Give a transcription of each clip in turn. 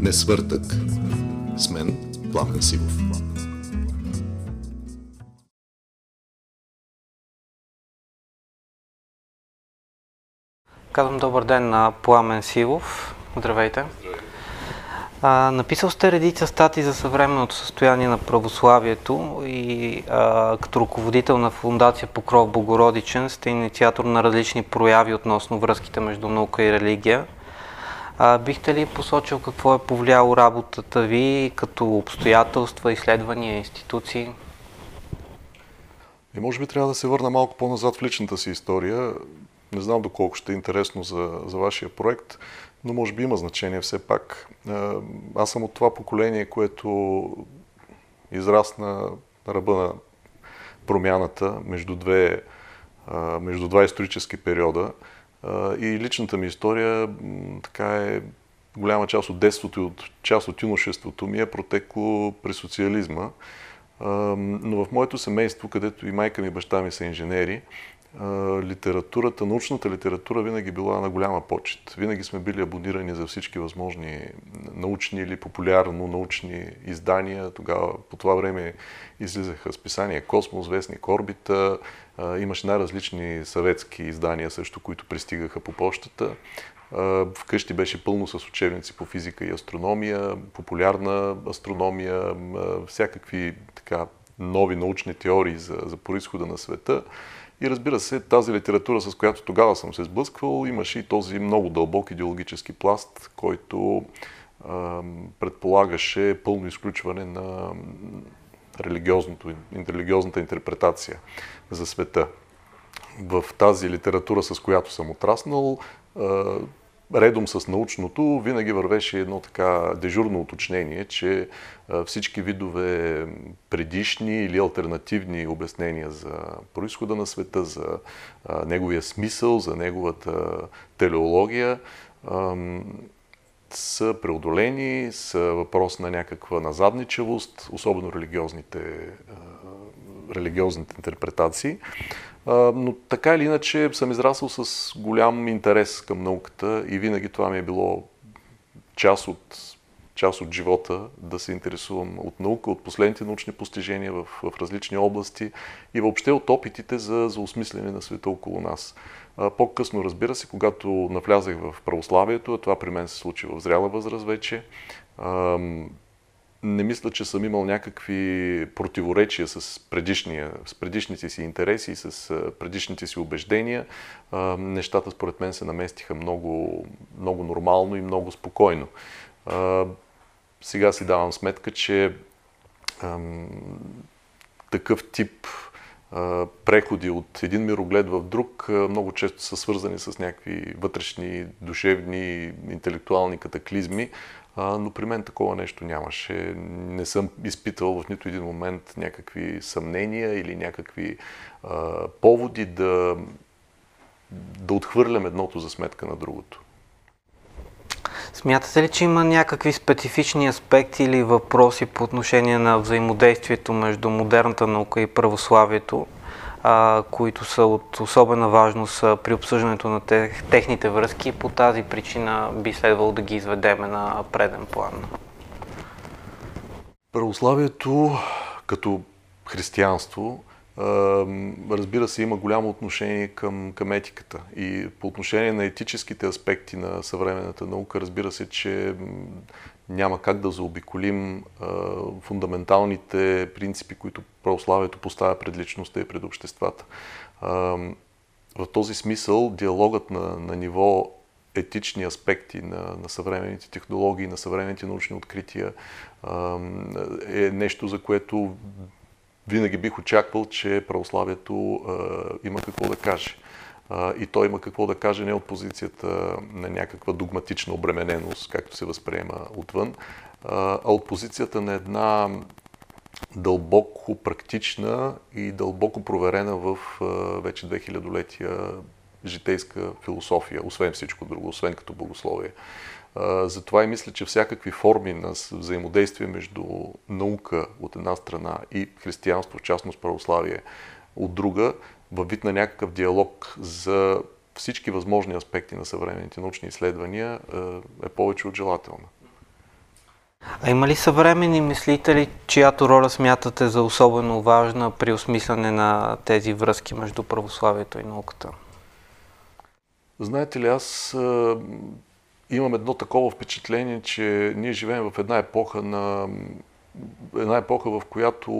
Не свъртък. С мен Пламен Сивов. Казвам добър ден на Пламен Силов. Здравейте. А, написал сте редица стати за съвременното състояние на православието и а, като ръководител на фундация Покров Богородичен сте инициатор на различни прояви относно връзките между наука и религия. А, бихте ли посочил какво е повлияло работата ви като обстоятелства, изследвания, институции? И може би трябва да се върна малко по-назад в личната си история. Не знам доколко ще е интересно за, за вашия проект, но може би има значение все пак. Аз съм от това поколение, което израсна на ръба на промяната между, две, между два исторически периода. И личната ми история така е голяма част от детството и от част от юношеството ми е протекло при социализма. Но в моето семейство, където и майка ми и баща ми са инженери, литературата, научната литература винаги била на голяма почет. Винаги сме били абонирани за всички възможни научни или популярно научни издания. Тогава, по това време, излизаха списания Космос, Вестник Орбита, имаше най-различни съветски издания също, които пристигаха по почтата. Вкъщи беше пълно с учебници по физика и астрономия, популярна астрономия, всякакви така нови научни теории за, за происхода на света. И разбира се, тази литература, с която тогава съм се сблъсквал, имаше и този много дълбок идеологически пласт, който предполагаше пълно изключване на религиозната интерпретация за света. В тази литература, с която съм отраснал, редом с научното, винаги вървеше едно така дежурно уточнение, че всички видове предишни или альтернативни обяснения за происхода на света, за неговия смисъл, за неговата телеология, са преодолени, са въпрос на някаква назадничевост, особено религиозните, религиозните интерпретации. Но така или иначе съм израсъл с голям интерес към науката и винаги това ми е било част от, част от живота да се интересувам от наука, от последните научни постижения в, в различни области и въобще от опитите за, за осмислене на света около нас. По-късно, разбира се, когато навлязах в православието, това при мен се случи в зряла възраст вече, не мисля, че съм имал някакви противоречия с, предишния, с предишните си интереси с предишните си убеждения. Нещата според мен се наместиха много, много нормално и много спокойно. Сега си давам сметка, че такъв тип преходи от един мироглед в друг много често са свързани с някакви вътрешни, душевни, интелектуални катаклизми, но при мен такова нещо нямаше. Не съм изпитвал в нито един момент някакви съмнения или някакви а, поводи да, да отхвърлям едното за сметка на другото. Смятате ли, че има някакви специфични аспекти или въпроси по отношение на взаимодействието между модерната наука и православието, а, които са от особена важност при обсъждането на тех, техните връзки и по тази причина би следвало да ги изведеме на преден план? Православието като християнство разбира се, има голямо отношение към, към етиката. И по отношение на етическите аспекти на съвременната наука, разбира се, че няма как да заобиколим фундаменталните принципи, които православието поставя пред личността и пред обществата. В този смисъл диалогът на, на ниво етични аспекти на, на съвременните технологии, на съвременните научни открития е нещо, за което винаги бих очаквал, че православието а, има какво да каже. А, и той има какво да каже не от позицията на някаква догматична обремененост, както се възприема отвън, а, а от позицията на една дълбоко практична и дълбоко проверена в вече 2000-летия житейска философия, освен всичко друго, освен като богословие. Затова и мисля, че всякакви форми на взаимодействие между наука от една страна и християнство, в частност православие от друга, във вид на някакъв диалог за всички възможни аспекти на съвременните научни изследвания е повече от желателна. А има ли съвременни мислители, чиято роля смятате за особено важна при осмислене на тези връзки между православието и науката? Знаете ли, аз имам едно такова впечатление, че ние живеем в една епоха на една епоха, в която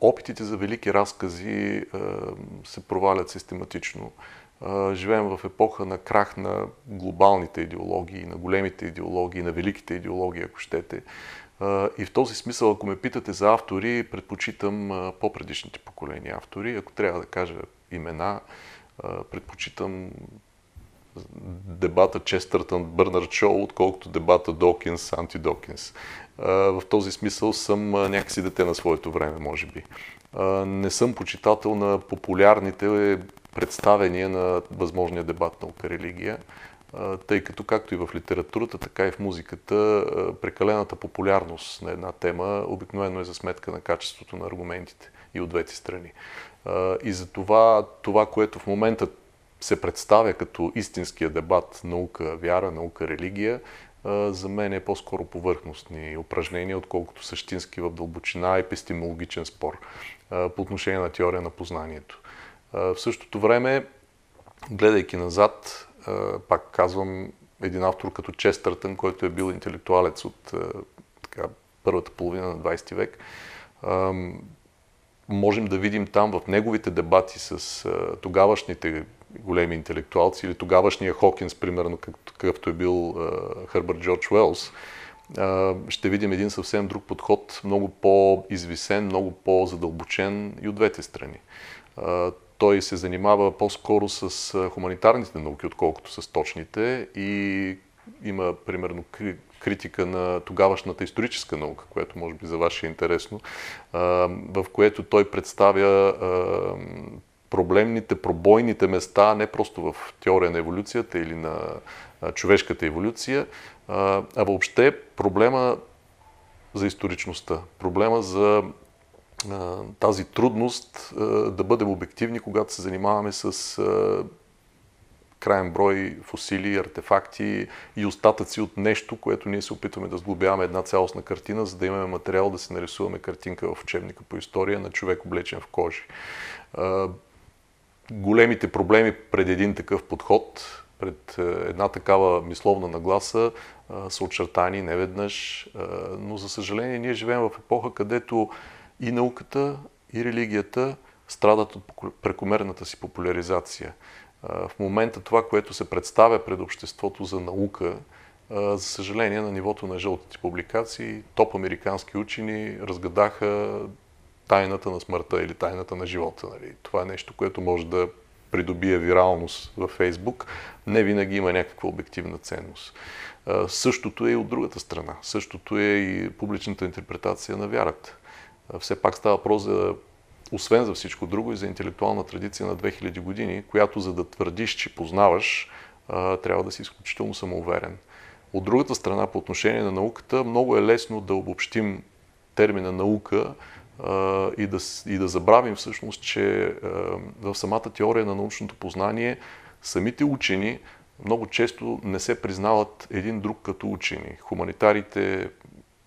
опитите за велики разкази а, се провалят систематично. А, живеем в епоха на крах на глобалните идеологии, на големите идеологии, на великите идеологии, ако щете. А, и в този смисъл, ако ме питате за автори, предпочитам по-предишните поколения автори. Ако трябва да кажа имена, предпочитам дебата Честъртън Бърнард Шоу, отколкото дебата Докинс, Анти-Докинс. В този смисъл съм някакси дете на своето време, може би. Не съм почитател на популярните представения на възможния дебат наука-религия, тъй като както и в литературата, така и в музиката, прекалената популярност на една тема обикновено е за сметка на качеството на аргументите и от двете страни. И за това, това, което в момента се представя като истинския дебат наука, вяра, наука, религия, за мен е по-скоро повърхностни упражнения, отколкото същински в дълбочина епистемологичен спор по отношение на теория на познанието. В същото време, гледайки назад, пак казвам, един автор като Честъртън, който е бил интелектуалец от така, първата половина на 20 век, можем да видим там в неговите дебати с тогавашните големи интелектуалци или тогавашния Хокинс, примерно, какъвто е бил Хърбърт Джордж Уелс, ще видим един съвсем друг подход, много по-извисен, много по-задълбочен и от двете страни. Той се занимава по-скоро с хуманитарните науки, отколкото с точните и има, примерно, критика на тогавашната историческа наука, което може би за вас е интересно, в което той представя проблемните, пробойните места, не просто в теория на еволюцията или на човешката еволюция, а въобще проблема за историчността, проблема за тази трудност да бъдем обективни, когато се занимаваме с крайен брой фосили, артефакти и остатъци от нещо, което ние се опитваме да сглобяваме една цялостна картина, за да имаме материал да се нарисуваме картинка в учебника по история на човек облечен в кожи големите проблеми пред един такъв подход, пред е, една такава мисловна нагласа е, са очертани неведнъж, е, но за съжаление ние живеем в епоха, където и науката, и религията страдат от прекомерната си популяризация. В момента това, което се представя пред обществото за наука, за съжаление на нивото на жълтите публикации, топ американски учени разгадаха тайната на смъртта или тайната на живота. Нали. Това е нещо, което може да придобие виралност във Фейсбук, не винаги има някаква обективна ценност. Същото е и от другата страна. Същото е и публичната интерпретация на вярата. Все пак става въпрос за, освен за всичко друго, и за интелектуална традиция на 2000 години, която за да твърдиш, че познаваш, трябва да си изключително самоуверен. От другата страна, по отношение на науката, много е лесно да обобщим термина наука и да, и да забравим всъщност, че в самата теория на научното познание самите учени много често не се признават един друг като учени. Хуманитарите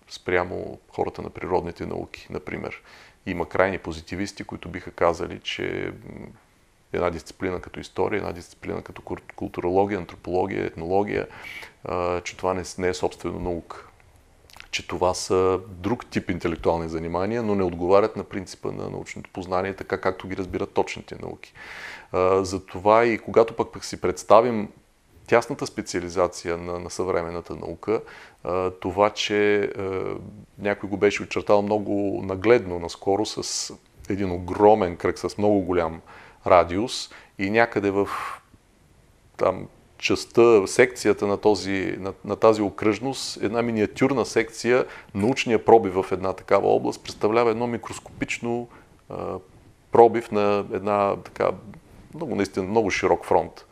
спрямо хората на природните науки, например. Има крайни позитивисти, които биха казали, че една дисциплина като история, една дисциплина като културология, антропология, етнология, че това не е собствено наука че това са друг тип интелектуални занимания, но не отговарят на принципа на научното познание, така както ги разбират точните науки. Затова и когато пък, пък си представим тясната специализация на, на съвременната наука, това, че някой го беше очертал много нагледно наскоро с един огромен кръг, с много голям радиус и някъде в там частта, секцията на, този, на, на тази окръжност, една миниатюрна секция, научния пробив в една такава област, представлява едно микроскопично а, пробив на една така много, наистина, много широк фронт.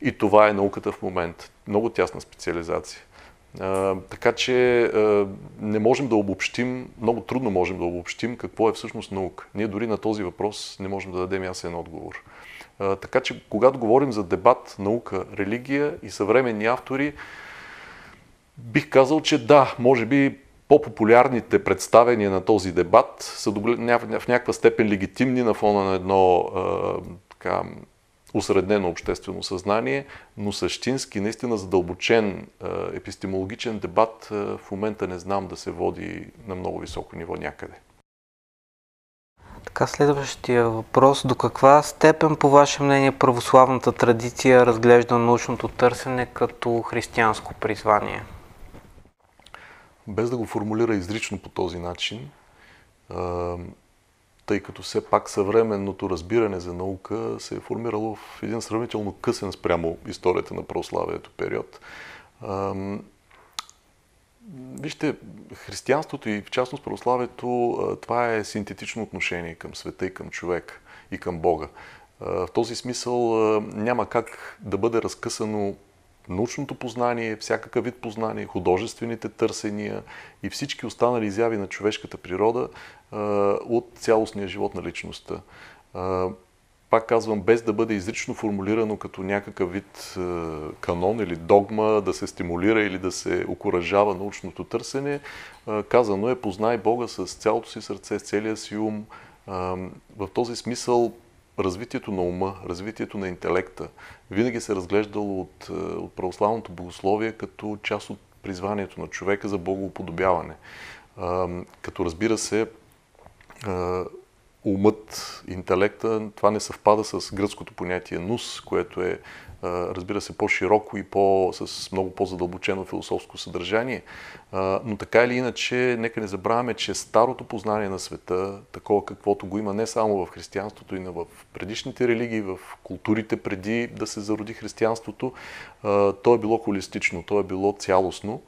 И това е науката в момента. Много тясна специализация. А, така че а, не можем да обобщим, много трудно можем да обобщим какво е всъщност наука. Ние дори на този въпрос не можем да дадем ясен отговор така че, когато говорим за дебат, наука, религия и съвременни автори, бих казал, че да, може би по-популярните представения на този дебат са в някаква степен легитимни на фона на едно така, усреднено обществено съзнание, но същински, наистина задълбочен епистемологичен дебат в момента не знам да се води на много високо ниво някъде. Така, следващия въпрос. До каква степен, по ваше мнение, православната традиция разглежда научното търсене като християнско призвание? Без да го формулира изрично по този начин, тъй като все пак съвременното разбиране за наука се е формирало в един сравнително късен спрямо историята на православието период. Вижте, християнството и в частност православието, това е синтетично отношение към света и към човек и към Бога. В този смисъл няма как да бъде разкъсано научното познание, всякакъв вид познание, художествените търсения и всички останали изяви на човешката природа от цялостния живот на личността. Пак казвам, без да бъде изрично формулирано като някакъв вид канон или догма, да се стимулира или да се окоръжава научното търсене, казано е познай Бога с цялото си сърце, с целия си ум. В този смисъл развитието на ума, развитието на интелекта винаги се разглеждало от, от православното богословие като част от призванието на човека за богоуподобяване. Като разбира се, умът, интелекта, това не съвпада с гръцкото понятие нус, което е, разбира се, по-широко и по, с много по-задълбочено философско съдържание. Но така или иначе, нека не забравяме, че старото познание на света, такова каквото го има не само в християнството, и в предишните религии, в културите преди да се зароди християнството, то е било холистично, то е било цялостно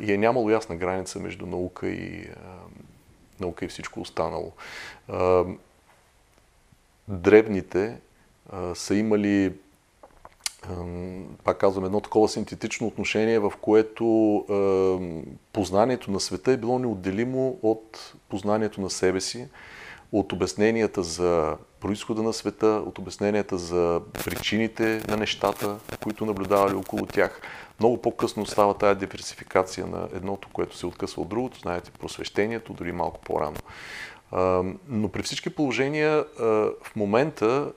и е нямало ясна граница между наука и наука и всичко останало. Древните са имали, пак казвам, едно такова синтетично отношение, в което познанието на света е било неотделимо от познанието на себе си, от обясненията за происхода на света, от обясненията за причините на нещата, които наблюдавали около тях. Много по-късно става тая диверсификация на едното, което се откъсва от другото, знаете, просвещението, дори малко по-рано. Но при всички положения в момента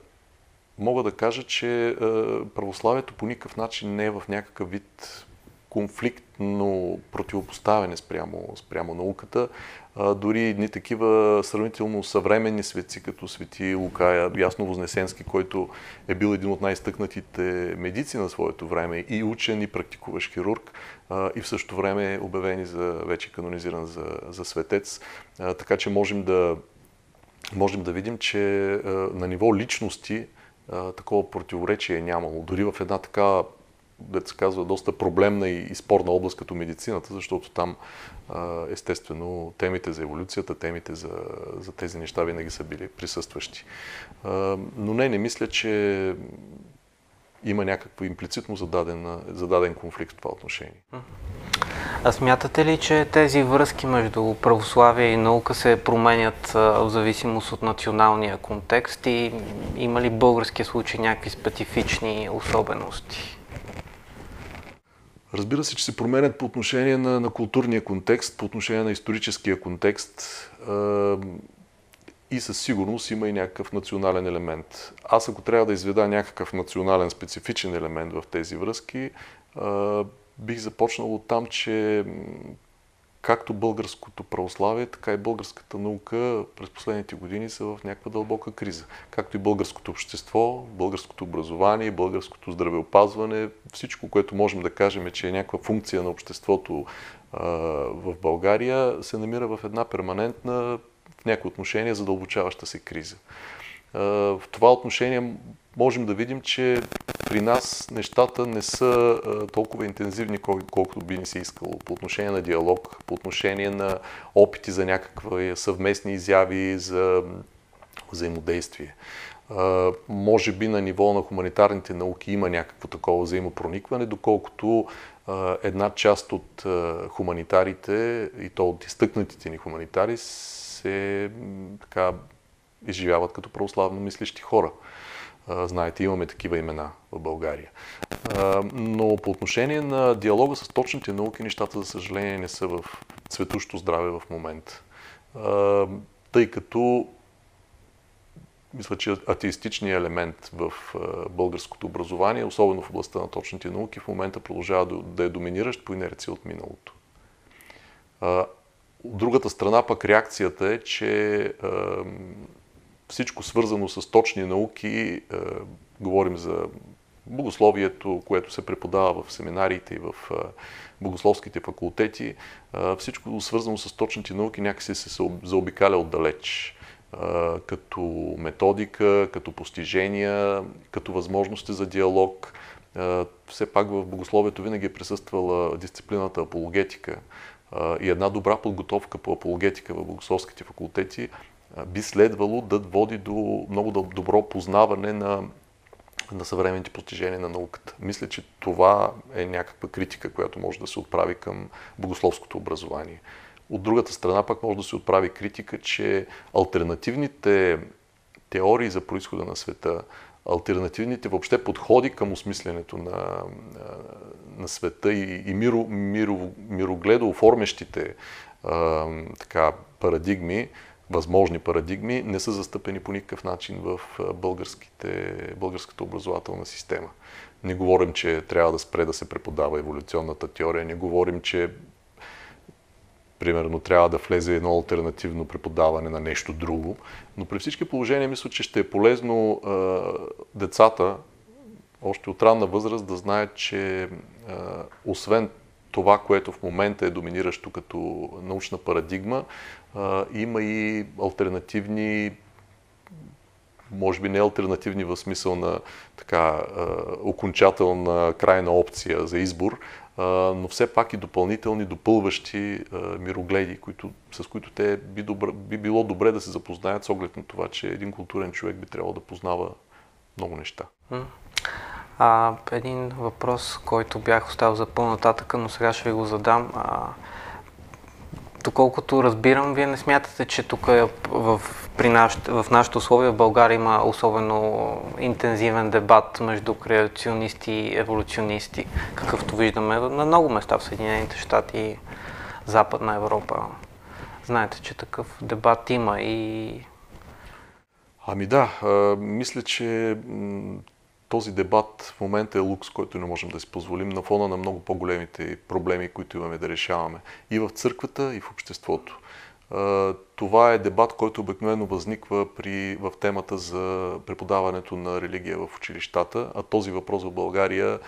мога да кажа, че православието по никакъв начин не е в някакъв вид конфликтно противопоставяне спрямо, спрямо науката. Дори едни такива сравнително съвременни светци, като свети Лукая, ясно Вознесенски, който е бил един от най-стъкнатите медици на своето време и учен и практикуващ хирург и в същото време е обявени за вече канонизиран за, за светец. Така че можем да, можем да видим, че на ниво личности такова противоречие е нямало. Дори в една така да се казва, доста проблемна и, и спорна област като медицината, защото там естествено темите за еволюцията, темите за, за тези неща винаги са били присъстващи. Но не, не мисля, че има някакво имплицитно зададен, зададен конфликт в това отношение. А смятате ли, че тези връзки между православие и наука се променят в зависимост от националния контекст и има ли българския случай някакви специфични особености? Разбира се, че се променят по отношение на, на културния контекст, по отношение на историческия контекст а, и със сигурност има и някакъв национален елемент. Аз ако трябва да изведа някакъв национален специфичен елемент в тези връзки, а, бих започнал от там, че както българското православие, така и българската наука през последните години са в някаква дълбока криза. Както и българското общество, българското образование, българското здравеопазване, всичко, което можем да кажем, че е някаква функция на обществото а, в България, се намира в една перманентна, в някои отношения, задълбочаваща се криза. А, в това отношение можем да видим, че при нас нещата не са толкова интензивни, колкото би ни се искало по отношение на диалог, по отношение на опити за някакви съвместни изяви, за взаимодействие. Може би на ниво на хуманитарните науки има някакво такова взаимопроникване, доколкото една част от хуманитарите, и то от изтъкнатите ни хуманитари, се така изживяват като православно мислещи хора. Знаете, имаме такива имена в България. Но по отношение на диалога с точните науки, нещата, за съжаление, не са в цветущо здраве в момента. Тъй като мисля, че атеистичният елемент в българското образование, особено в областта на точните науки, в момента продължава да е доминиращ по инерция от миналото. От другата страна пък реакцията е, че всичко свързано с точни науки, говорим за богословието, което се преподава в семинариите и в богословските факултети, всичко свързано с точните науки някакси се заобикаля отдалеч като методика, като постижения, като възможности за диалог. Все пак в богословието винаги е присъствала дисциплината апологетика и една добра подготовка по апологетика в богословските факултети би следвало да води до много добро познаване на, на съвременните постижения на науката. Мисля, че това е някаква критика, която може да се отправи към богословското образование. От другата страна пък може да се отправи критика, че альтернативните теории за происхода на света, альтернативните въобще подходи към осмисленето на, на света и, и миро, миро, мирогледо оформящите а, така, парадигми, възможни парадигми, не са застъпени по никакъв начин в българската образователна система. Не говорим, че трябва да спре да се преподава еволюционната теория, не говорим, че примерно трябва да влезе едно альтернативно преподаване на нещо друго. Но при всички положения мисля, че ще е полезно а, децата още от ранна възраст да знаят, че а, освен това, което в момента е доминиращо като научна парадигма, има и альтернативни може би не альтернативни в смисъл на така окончателна крайна опция за избор, но все пак и допълнителни, допълващи мирогледи, които, с които те би, добре, би било добре да се запознаят с оглед на това, че един културен човек би трябвало да познава много неща. А, един въпрос, който бях оставил за по-нататъка, но сега ще ви го задам. А, доколкото разбирам, вие не смятате, че тук е в, при наш, в нашите условия в България има особено интензивен дебат между креационисти и еволюционисти, какъвто виждаме на много места в Съединените щати и Западна Европа. Знаете, че такъв дебат има и... Ами да, мисля, че този дебат в момента е лукс, който не можем да си позволим на фона на много по-големите проблеми, които имаме да решаваме и в църквата, и в обществото. Това е дебат, който обикновено възниква при, в темата за преподаването на религия в училищата, а този въпрос в България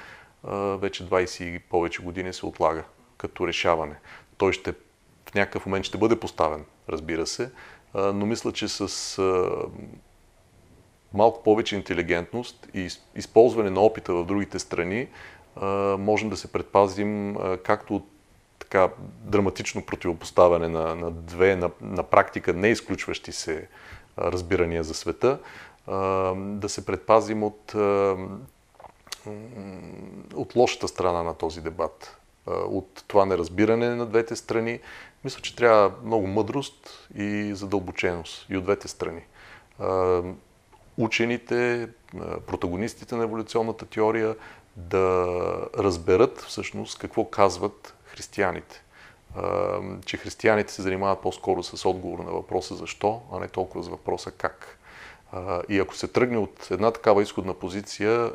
вече 20 и повече години се отлага като решаване. Той ще в някакъв момент ще бъде поставен, разбира се, но мисля, че с малко повече интелигентност и използване на опита в другите страни, можем да се предпазим както от така драматично противопоставяне на, на две на, на практика не изключващи се разбирания за света, да се предпазим от, от лошата страна на този дебат, от това неразбиране на двете страни. Мисля, че трябва много мъдрост и задълбоченост и от двете страни учените, протагонистите на еволюционната теория да разберат всъщност какво казват християните. Че християните се занимават по-скоро с отговор на въпроса защо, а не толкова с въпроса как. И ако се тръгне от една такава изходна позиция,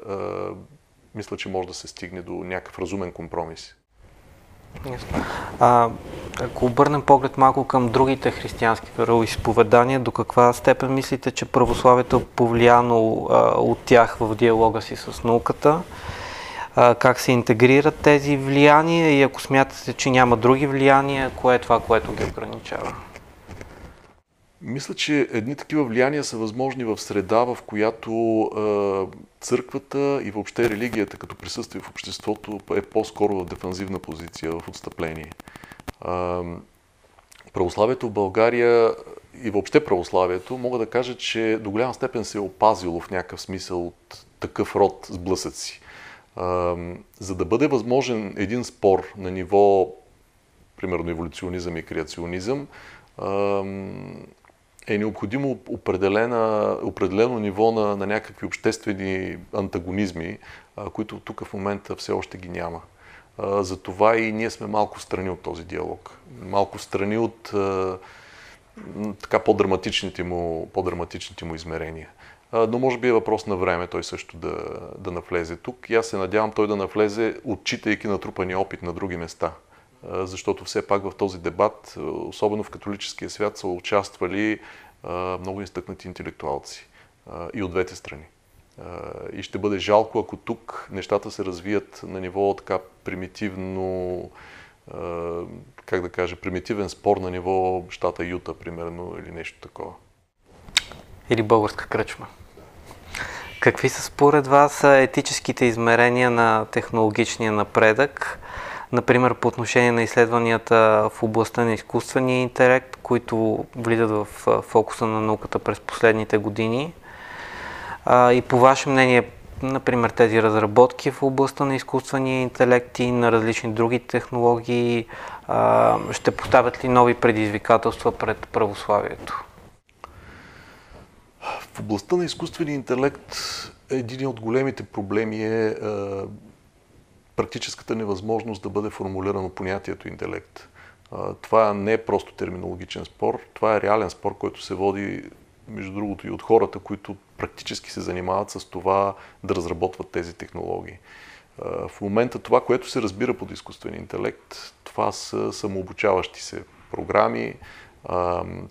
мисля, че може да се стигне до някакъв разумен компромис. А, ако обърнем поглед малко към другите християнски вероисповедания, до каква степен мислите, че православието е повлияно а, от тях в диалога си с науката? А, как се интегрират тези влияния и ако смятате, че няма други влияния, кое е това, което ги ограничава? Мисля, че едни такива влияния са възможни в среда, в която е, църквата и въобще религията като присъствие в обществото е по-скоро в дефанзивна позиция, в отстъпление. Е, православието в България и въобще православието, мога да кажа, че до голяма степен се е опазило в някакъв смисъл от такъв род сблъсъци. За да бъде възможен един спор на ниво, примерно, еволюционизъм и креационизъм, е необходимо определено ниво на, на някакви обществени антагонизми, а, които тук в момента все още ги няма. А, затова и ние сме малко страни от този диалог. Малко страни от а, така по-драматичните му, по-драматичните му измерения. Но може би е въпрос на време той също да, да навлезе тук. И аз се надявам той да навлезе, отчитайки натрупания опит на други места. Защото все пак в този дебат, особено в католическия свят, са участвали много изтъкнати интелектуалци и от двете страни. И ще бъде жалко, ако тук нещата се развият на ниво така примитивно, как да кажа, примитивен спор на ниво щата Юта, примерно, или нещо такова. Или българска кръчма. Какви са според вас етическите измерения на технологичния напредък? Например, по отношение на изследванията в областта на изкуствения интелект, които влизат в фокуса на науката през последните години. И по ваше мнение, например, тези разработки в областта на изкуствения интелект и на различни други технологии ще поставят ли нови предизвикателства пред православието? В областта на изкуствения интелект един от големите проблеми е практическата невъзможност да бъде формулирано понятието интелект. Това не е просто терминологичен спор, това е реален спор, който се води, между другото, и от хората, които практически се занимават с това да разработват тези технологии. В момента това, което се разбира под изкуствен интелект, това са самообучаващи се програми,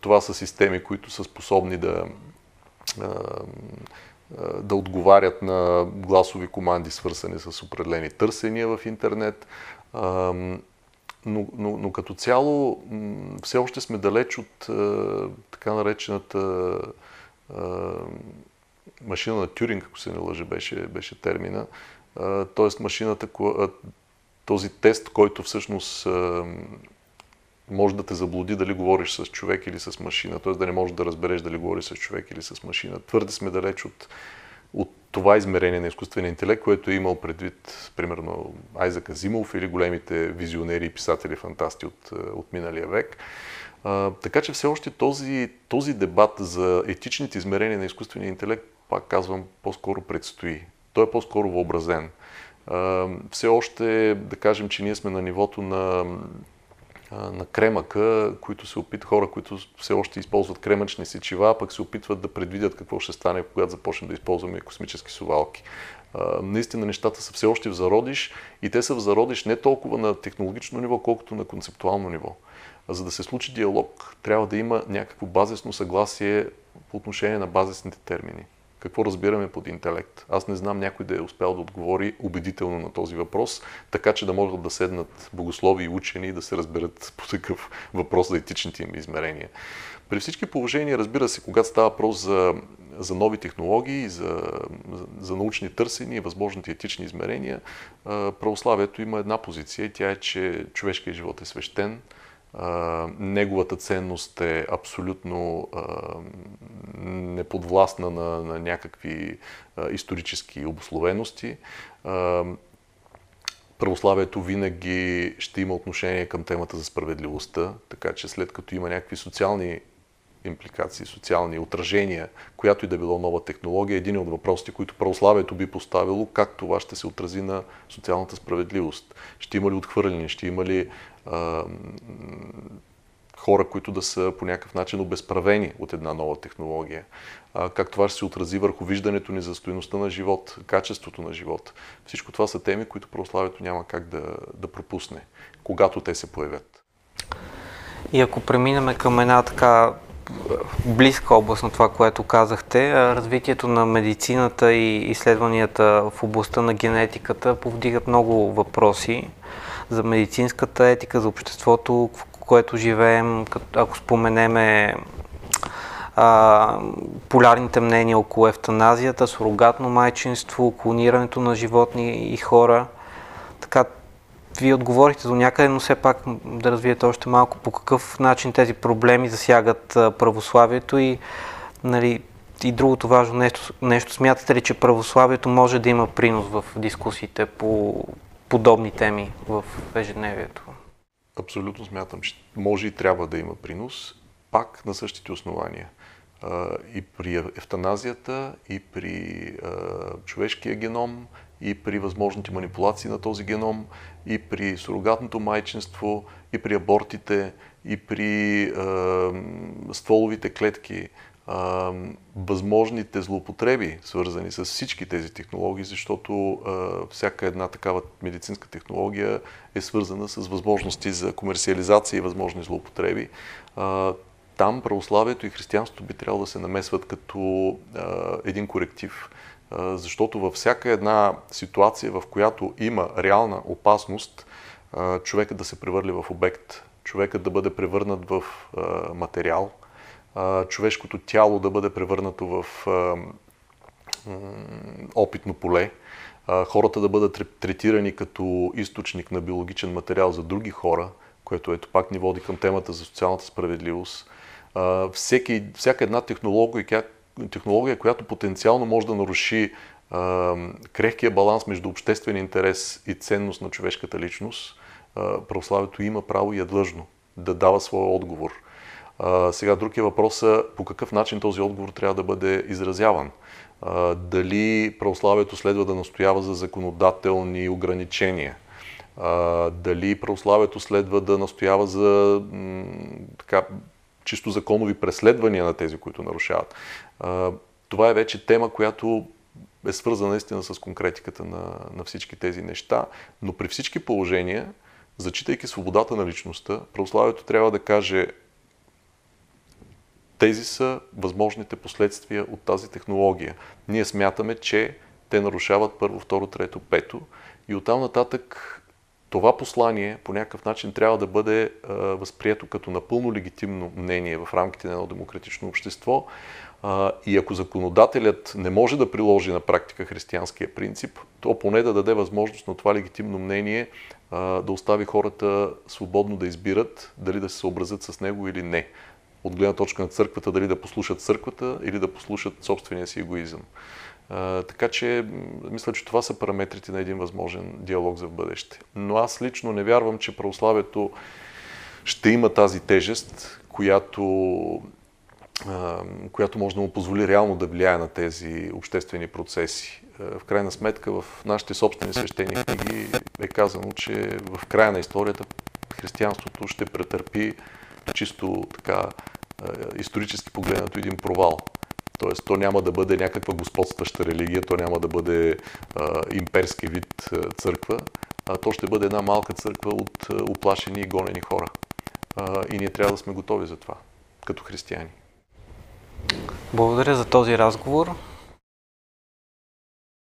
това са системи, които са способни да да отговарят на гласови команди, свързани с определени търсения в интернет. Но, но, но като цяло все още сме далеч от така наречената машина на Тюринг, ако се не лъжа, беше, беше термина. Тоест машината, този тест, който всъщност може да те заблуди дали говориш с човек или с машина, т.е. да не можеш да разбереш дали говориш с човек или с машина. Твърде сме далеч от, от това измерение на изкуствения интелект, което е имал предвид, примерно, Айзак Азимов или големите визионери и писатели фантасти от, от миналия век. А, така че все още този, този дебат за етичните измерения на изкуствения интелект, пак казвам, по-скоро предстои. Той е по-скоро въобразен. А, все още, да кажем, че ние сме на нивото на на кремъка, които се опитват, хора, които все още използват кремъчни сечива, пък се опитват да предвидят какво ще стане, когато започнем да използваме космически сувалки. наистина нещата са все още в зародиш и те са в зародиш не толкова на технологично ниво, колкото на концептуално ниво. За да се случи диалог, трябва да има някакво базисно съгласие по отношение на базисните термини какво разбираме под интелект. Аз не знам някой да е успял да отговори убедително на този въпрос, така че да могат да седнат богослови и учени и да се разберат по такъв въпрос за етичните им измерения. При всички положения, разбира се, когато става въпрос за, за нови технологии, за, за, научни търсения и възможните етични измерения, православието има една позиция и тя е, че човешкият живот е свещен, неговата ценност е абсолютно неподвластна на, на някакви исторически обословености. Православието винаги ще има отношение към темата за справедливостта, така че след като има някакви социални импликации, социални отражения, която и да било нова технология, един от въпросите, които православието би поставило, как това ще се отрази на социалната справедливост. Ще има ли отхвърляне, ще има ли а, хора, които да са по някакъв начин обезправени от една нова технология. А, как това ще се отрази върху виждането ни за стоеността на живот, качеството на живот. Всичко това са теми, които православието няма как да, да пропусне, когато те се появят. И ако преминем към една така близка област на това, което казахте. Развитието на медицината и изследванията в областта на генетиката повдигат много въпроси за медицинската етика, за обществото, в което живеем, ако споменеме а, полярните мнения около ефтаназията, сурогатно майчинство, клонирането на животни и хора. Така, вие отговорихте до някъде, но все пак да развиете още малко по какъв начин тези проблеми засягат православието и, нали, и другото важно нещо, нещо. Смятате ли, че православието може да има принос в дискусиите по подобни теми в ежедневието? Абсолютно смятам, че може и трябва да има принос, пак на същите основания – и при ефтаназията, и при човешкия геном, и при възможните манипулации на този геном, и при сурогатното майчинство, и при абортите, и при е, стволовите клетки, възможните злоупотреби, свързани с всички тези технологии, защото всяка една такава медицинска технология е свързана с възможности за комерциализация и възможни злоупотреби. Там православието и християнството би трябвало да се намесват като един коректив защото във всяка една ситуация, в която има реална опасност, човекът да се превърли в обект, човекът да бъде превърнат в материал, човешкото тяло да бъде превърнато в опитно поле, хората да бъдат третирани като източник на биологичен материал за други хора, което ето пак ни води към темата за социалната справедливост. Всеки, всяка една технология, технология, която потенциално може да наруши а, крехкия баланс между обществен интерес и ценност на човешката личност, а, православието има право и е длъжно да дава своя отговор. А, сега друг е въпросът по какъв начин този отговор трябва да бъде изразяван. А, дали православието следва да настоява за законодателни ограничения, а, дали православието следва да настоява за м, така, чисто законови преследвания на тези, които нарушават. Това е вече тема, която е свързана наистина с конкретиката на, на всички тези неща, но при всички положения, зачитайки свободата на личността, православието трябва да каже тези са възможните последствия от тази технология. Ние смятаме, че те нарушават първо, второ, трето, пето и оттам нататък това послание по някакъв начин трябва да бъде а, възприето като напълно легитимно мнение в рамките на едно демократично общество. А, и ако законодателят не може да приложи на практика християнския принцип, то поне да даде възможност на това легитимно мнение а, да остави хората свободно да избират дали да се съобразят с него или не. От гледна точка на църквата, дали да послушат църквата или да послушат собствения си егоизъм така че, мисля, че това са параметрите на един възможен диалог за в бъдеще. Но аз лично не вярвам, че православието ще има тази тежест, която, която може да му позволи реално да влияе на тези обществени процеси. В крайна сметка в нашите собствени свещени книги е казано, че в края на историята християнството ще претърпи чисто така исторически погледнато един провал. Тоест, то няма да бъде някаква господстваща религия, то няма да бъде а, имперски вид църква, а то ще бъде една малка църква от оплашени и гонени хора. А, и ние трябва да сме готови за това, като християни. Благодаря за този разговор.